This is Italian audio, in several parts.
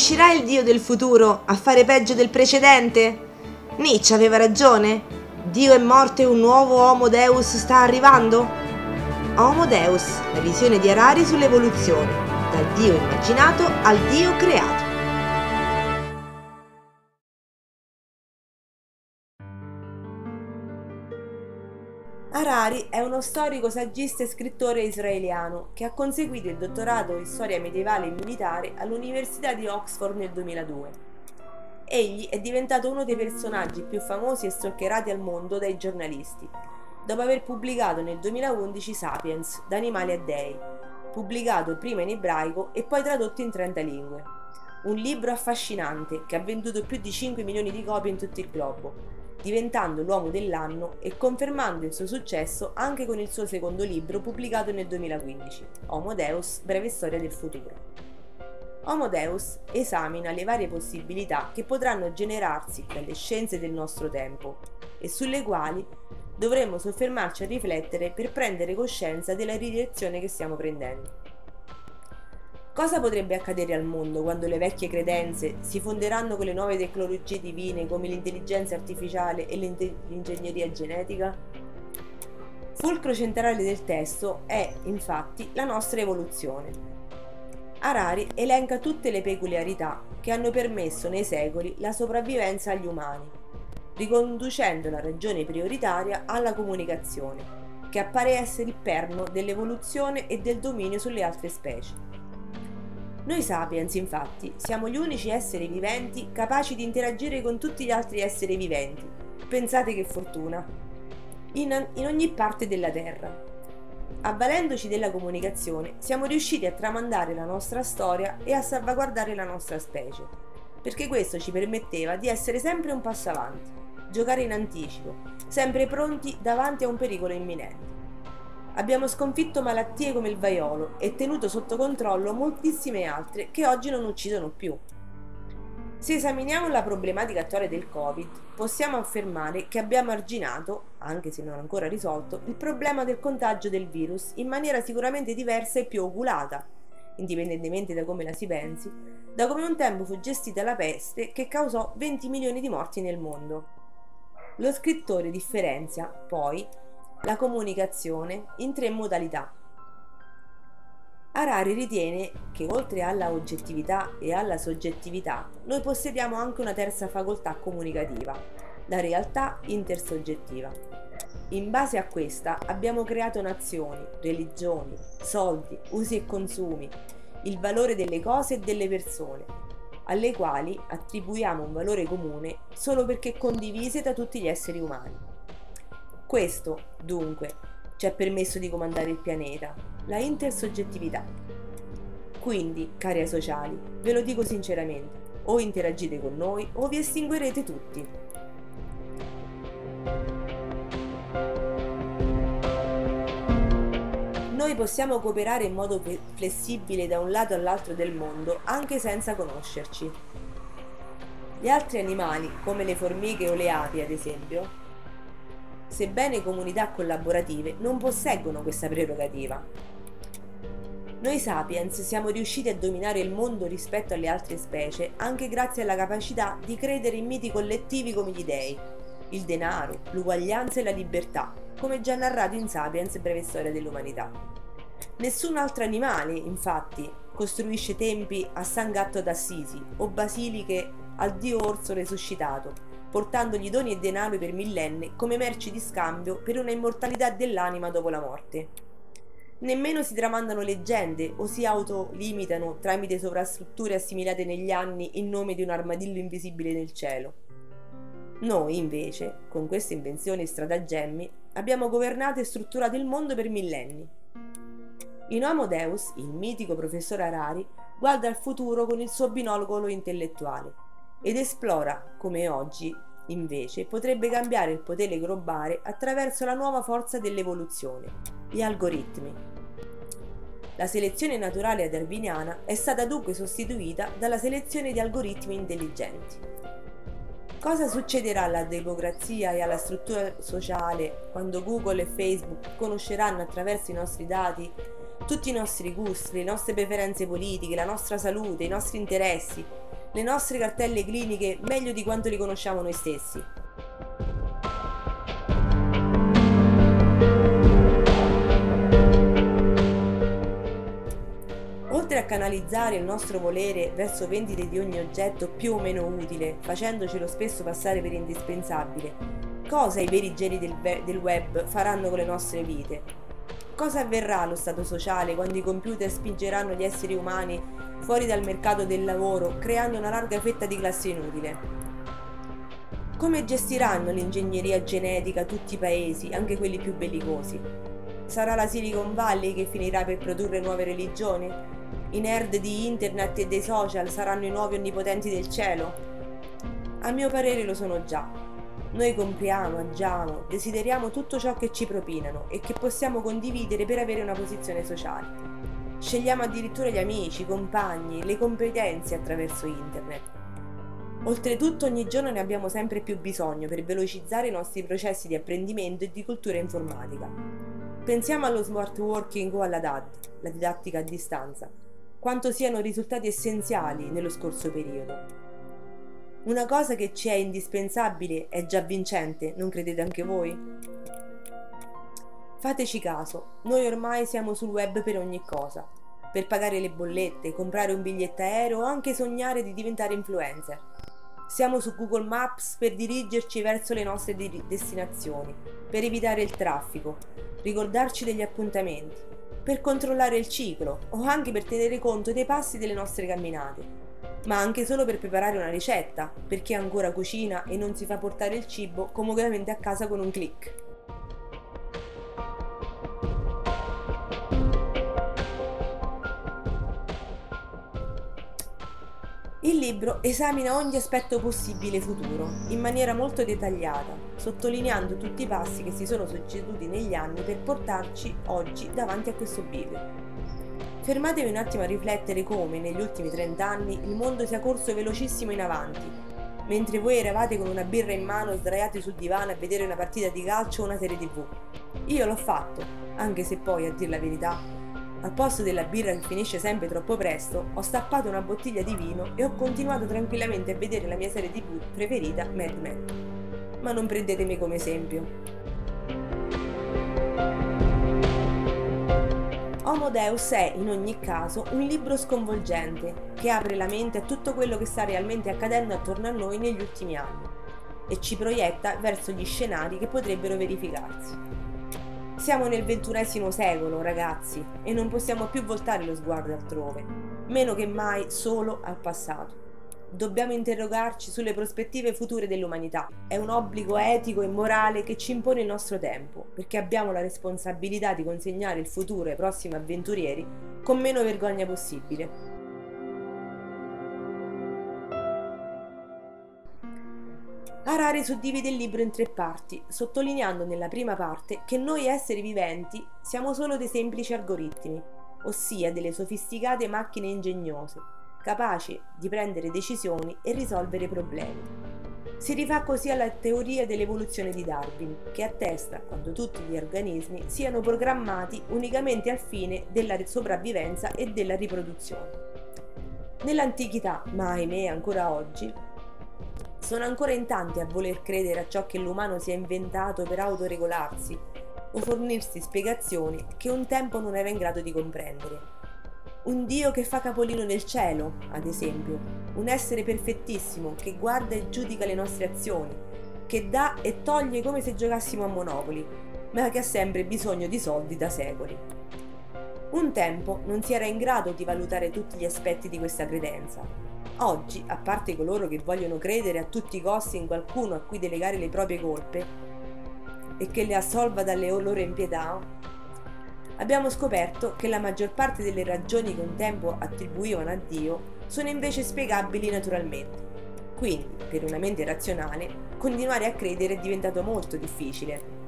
Riuscirà il Dio del futuro a fare peggio del precedente? Nietzsche aveva ragione? Dio è morto e un nuovo Homo Deus sta arrivando? Homo Deus, la visione di Harari sull'evoluzione, dal Dio immaginato al Dio creato. Harari è uno storico, saggista e scrittore israeliano che ha conseguito il dottorato in storia medievale e militare all'Università di Oxford nel 2002. Egli è diventato uno dei personaggi più famosi e stalkerati al mondo dai giornalisti, dopo aver pubblicato nel 2011 Sapiens, da animali a dei, pubblicato prima in ebraico e poi tradotto in 30 lingue. Un libro affascinante che ha venduto più di 5 milioni di copie in tutto il globo, diventando l'uomo dell'anno e confermando il suo successo anche con il suo secondo libro pubblicato nel 2015, Homo Deus, breve storia del futuro. Homo Deus esamina le varie possibilità che potranno generarsi dalle scienze del nostro tempo e sulle quali dovremmo soffermarci a riflettere per prendere coscienza della direzione che stiamo prendendo. Cosa potrebbe accadere al mondo quando le vecchie credenze si fonderanno con le nuove tecnologie divine come l'intelligenza artificiale e l'ingegneria genetica? Fulcro centrale del testo è, infatti, la nostra evoluzione. Harari elenca tutte le peculiarità che hanno permesso nei secoli la sopravvivenza agli umani, riconducendo la ragione prioritaria alla comunicazione, che appare essere il perno dell'evoluzione e del dominio sulle altre specie. Noi sapiens, infatti, siamo gli unici esseri viventi capaci di interagire con tutti gli altri esseri viventi. Pensate che fortuna! In, in ogni parte della Terra. Avvalendoci della comunicazione, siamo riusciti a tramandare la nostra storia e a salvaguardare la nostra specie, perché questo ci permetteva di essere sempre un passo avanti, giocare in anticipo, sempre pronti davanti a un pericolo imminente. Abbiamo sconfitto malattie come il vaiolo e tenuto sotto controllo moltissime altre che oggi non uccidono più. Se esaminiamo la problematica attuale del Covid, possiamo affermare che abbiamo arginato, anche se non ancora risolto, il problema del contagio del virus in maniera sicuramente diversa e più oculata, indipendentemente da come la si pensi, da come un tempo fu gestita la peste che causò 20 milioni di morti nel mondo. Lo scrittore differenzia, poi, la comunicazione in tre modalità. Harari ritiene che oltre alla oggettività e alla soggettività, noi possediamo anche una terza facoltà comunicativa, la realtà intersoggettiva. In base a questa abbiamo creato nazioni, religioni, soldi, usi e consumi, il valore delle cose e delle persone, alle quali attribuiamo un valore comune solo perché condivise da tutti gli esseri umani. Questo, dunque, ci ha permesso di comandare il pianeta, la intersoggettività. Quindi, cari sociali, ve lo dico sinceramente, o interagite con noi o vi estinguerete tutti. Noi possiamo cooperare in modo flessibile da un lato all'altro del mondo anche senza conoscerci. Gli altri animali, come le formiche o le api ad esempio, sebbene comunità collaborative, non posseggono questa prerogativa. Noi sapiens siamo riusciti a dominare il mondo rispetto alle altre specie anche grazie alla capacità di credere in miti collettivi come gli dei, il denaro, l'uguaglianza e la libertà, come già narrato in Sapiens breve storia dell'umanità. Nessun altro animale, infatti, costruisce tempi a San Gatto d'Assisi o basiliche al dio orso resuscitato, portandogli doni e denaro per millenni come merci di scambio per una immortalità dell'anima dopo la morte. Nemmeno si tramandano leggende o si autolimitano tramite sovrastrutture assimilate negli anni in nome di un armadillo invisibile nel cielo. Noi, invece, con queste invenzioni e stratagemmi, abbiamo governato e strutturato il mondo per millenni. In Homo Deus, il mitico professor Harari guarda al futuro con il suo binocolo intellettuale ed esplora come oggi, invece, potrebbe cambiare il potere globale attraverso la nuova forza dell'evoluzione, gli algoritmi. La selezione naturale darwiniana è stata dunque sostituita dalla selezione di algoritmi intelligenti. Cosa succederà alla democrazia e alla struttura sociale quando Google e Facebook conosceranno attraverso i nostri dati tutti i nostri gusti, le nostre preferenze politiche, la nostra salute, i nostri interessi, le nostre cartelle cliniche meglio di quanto li conosciamo noi stessi. Oltre a canalizzare il nostro volere verso vendite di ogni oggetto più o meno utile, facendocelo spesso passare per indispensabile, cosa i veri geni del, del web faranno con le nostre vite? Cosa avverrà allo stato sociale quando i computer spingeranno gli esseri umani fuori dal mercato del lavoro, creando una larga fetta di classe inutile? Come gestiranno l'ingegneria genetica tutti i paesi, anche quelli più bellicosi? Sarà la Silicon Valley che finirà per produrre nuove religioni? I nerd di internet e dei social saranno i nuovi onnipotenti del cielo? A mio parere lo sono già. Noi compriamo, agiamo, desideriamo tutto ciò che ci propinano e che possiamo condividere per avere una posizione sociale. Scegliamo addirittura gli amici, i compagni, le competenze attraverso internet. Oltretutto ogni giorno ne abbiamo sempre più bisogno per velocizzare i nostri processi di apprendimento e di cultura informatica. Pensiamo allo smart working o alla DAD, la didattica a distanza, quanto siano risultati essenziali nello scorso periodo. Una cosa che ci è indispensabile è già vincente, non credete anche voi? Fateci caso, noi ormai siamo sul web per ogni cosa, per pagare le bollette, comprare un biglietto aereo o anche sognare di diventare influencer. Siamo su Google Maps per dirigerci verso le nostre di- destinazioni, per evitare il traffico, ricordarci degli appuntamenti, per controllare il ciclo o anche per tenere conto dei passi delle nostre camminate, ma anche solo per preparare una ricetta, per chi ancora cucina e non si fa portare il cibo comodamente a casa con un clic. Il libro esamina ogni aspetto possibile futuro, in maniera molto dettagliata, sottolineando tutti i passi che si sono succeduti negli anni per portarci oggi davanti a questo bivio. Fermatevi un attimo a riflettere come, negli ultimi 30 anni, il mondo sia corso velocissimo in avanti, mentre voi eravate con una birra in mano sdraiati sul divano a vedere una partita di calcio o una serie tv. Io l'ho fatto, anche se poi, a dir la verità, al posto della birra che finisce sempre troppo presto, ho stappato una bottiglia di vino e ho continuato tranquillamente a vedere la mia serie tv preferita, Mad Men. Ma non prendetemi come esempio. Homo Deus è, in ogni caso, un libro sconvolgente che apre la mente a tutto quello che sta realmente accadendo attorno a noi negli ultimi anni e ci proietta verso gli scenari che potrebbero verificarsi. Siamo nel ventunesimo secolo, ragazzi, e non possiamo più voltare lo sguardo altrove, meno che mai solo al passato. Dobbiamo interrogarci sulle prospettive future dell'umanità. È un obbligo etico e morale che ci impone il nostro tempo, perché abbiamo la responsabilità di consegnare il futuro ai prossimi avventurieri con meno vergogna possibile. Harari suddivide il libro in tre parti, sottolineando nella prima parte che noi esseri viventi siamo solo dei semplici algoritmi, ossia delle sofisticate macchine ingegnose, capaci di prendere decisioni e risolvere problemi. Si rifà così alla teoria dell'evoluzione di Darwin, che attesta quando tutti gli organismi siano programmati unicamente al fine della sopravvivenza e della riproduzione. Nell'antichità, ma ahimè ancora oggi, sono ancora in tanti a voler credere a ciò che l'umano si è inventato per autoregolarsi o fornirsi spiegazioni che un tempo non era in grado di comprendere. Un Dio che fa capolino nel cielo, ad esempio, un essere perfettissimo che guarda e giudica le nostre azioni, che dà e toglie come se giocassimo a Monopoli, ma che ha sempre bisogno di soldi da secoli. Un tempo non si era in grado di valutare tutti gli aspetti di questa credenza, Oggi, a parte coloro che vogliono credere a tutti i costi in qualcuno a cui delegare le proprie colpe e che le assolva dalle loro impietà, abbiamo scoperto che la maggior parte delle ragioni che un tempo attribuivano a Dio sono invece spiegabili naturalmente. Quindi, per una mente razionale, continuare a credere è diventato molto difficile.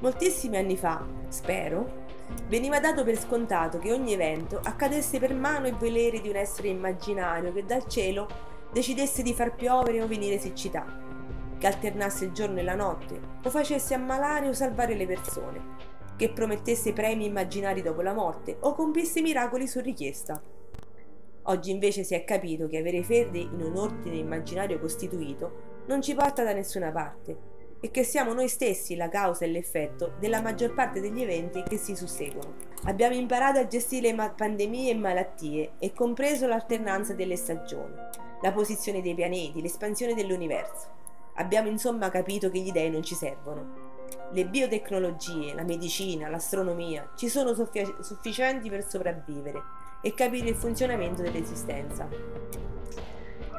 Moltissimi anni fa, spero, Veniva dato per scontato che ogni evento accadesse per mano e volere di un essere immaginario che dal cielo decidesse di far piovere o venire siccità, che alternasse il giorno e la notte, o facesse ammalare o salvare le persone. Che promettesse premi immaginari dopo la morte o compisse miracoli su richiesta. Oggi invece si è capito che avere fede in un ordine immaginario costituito non ci porta da nessuna parte e che siamo noi stessi la causa e l'effetto della maggior parte degli eventi che si susseguono. Abbiamo imparato a gestire pandemie e malattie e compreso l'alternanza delle stagioni, la posizione dei pianeti, l'espansione dell'universo. Abbiamo insomma capito che gli dei non ci servono, le biotecnologie, la medicina, l'astronomia ci sono suffi- sufficienti per sopravvivere e capire il funzionamento dell'esistenza.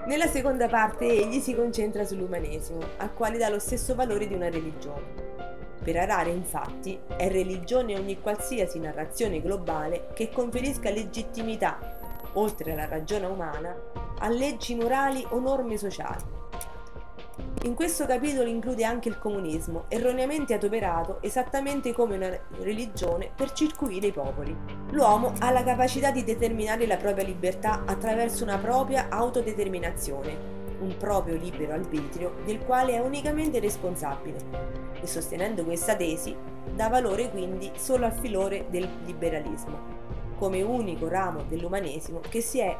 Nella seconda parte egli si concentra sull'umanesimo, al quale dà lo stesso valore di una religione. Per Arare, infatti, è religione ogni qualsiasi narrazione globale che conferisca legittimità, oltre alla ragione umana, a leggi morali o norme sociali in questo capitolo include anche il comunismo, erroneamente adoperato esattamente come una religione per circuire i popoli. L'uomo ha la capacità di determinare la propria libertà attraverso una propria autodeterminazione, un proprio libero arbitrio del quale è unicamente responsabile. E sostenendo questa tesi, dà valore quindi solo al filore del liberalismo, come unico ramo dell'umanesimo che si è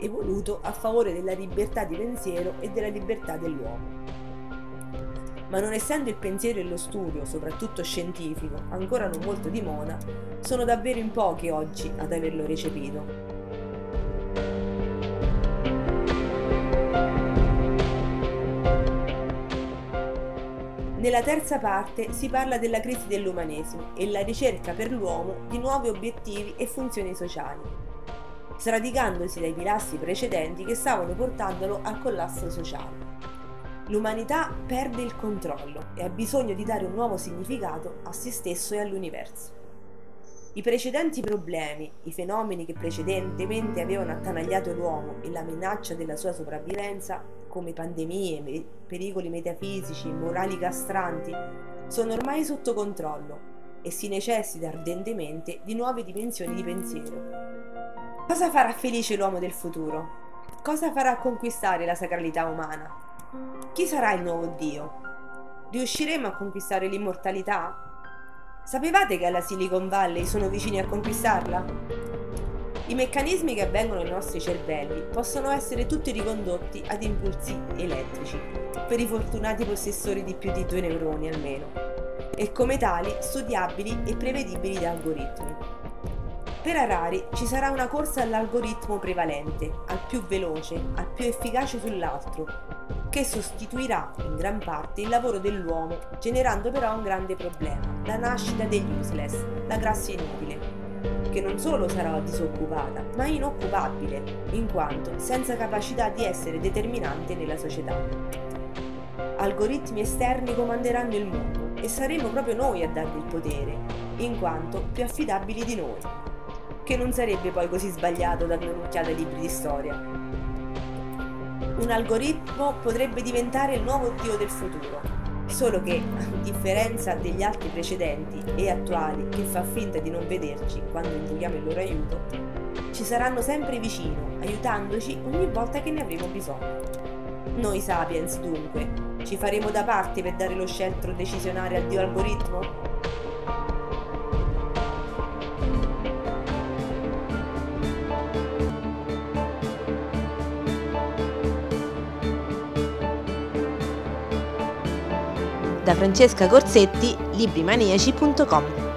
evoluto a favore della libertà di pensiero e della libertà dell'uomo ma non essendo il pensiero e lo studio, soprattutto scientifico, ancora non molto di mona, sono davvero in pochi oggi ad averlo recepito. Nella terza parte si parla della crisi dell'umanesimo e la ricerca per l'uomo di nuovi obiettivi e funzioni sociali, sradicandosi dai pilastri precedenti che stavano portandolo al collasso sociale. L'umanità perde il controllo e ha bisogno di dare un nuovo significato a se stesso e all'universo. I precedenti problemi, i fenomeni che precedentemente avevano attanagliato l'uomo e la minaccia della sua sopravvivenza, come pandemie, pericoli metafisici, morali castranti, sono ormai sotto controllo e si necessita ardentemente di nuove dimensioni di pensiero. Cosa farà felice l'uomo del futuro? Cosa farà conquistare la sacralità umana? Chi sarà il nuovo Dio? Riusciremo a conquistare l'immortalità? Sapevate che alla Silicon Valley sono vicini a conquistarla? I meccanismi che avvengono nei nostri cervelli possono essere tutti ricondotti ad impulsi elettrici, per i fortunati possessori di più di due neuroni almeno, e come tali studiabili e prevedibili da algoritmi. Per Harari ci sarà una corsa all'algoritmo prevalente, al più veloce, al più efficace sull'altro, che sostituirà in gran parte il lavoro dell'uomo, generando però un grande problema, la nascita degli useless, la grassia inutile, che non solo sarà disoccupata, ma inoccupabile, in quanto senza capacità di essere determinante nella società. Algoritmi esterni comanderanno il mondo e saremo proprio noi a dargli il potere, in quanto più affidabili di noi, che non sarebbe poi così sbagliato dare un'occhiata ai libri di storia, un algoritmo potrebbe diventare il nuovo Dio del futuro, solo che, a differenza degli altri precedenti e attuali che fa finta di non vederci quando invochiamo il loro aiuto, ci saranno sempre vicino, aiutandoci ogni volta che ne avremo bisogno. Noi sapiens, dunque, ci faremo da parte per dare lo sceltro decisionale al Dio algoritmo? Da Francesca Corsetti, librimaniaci.com.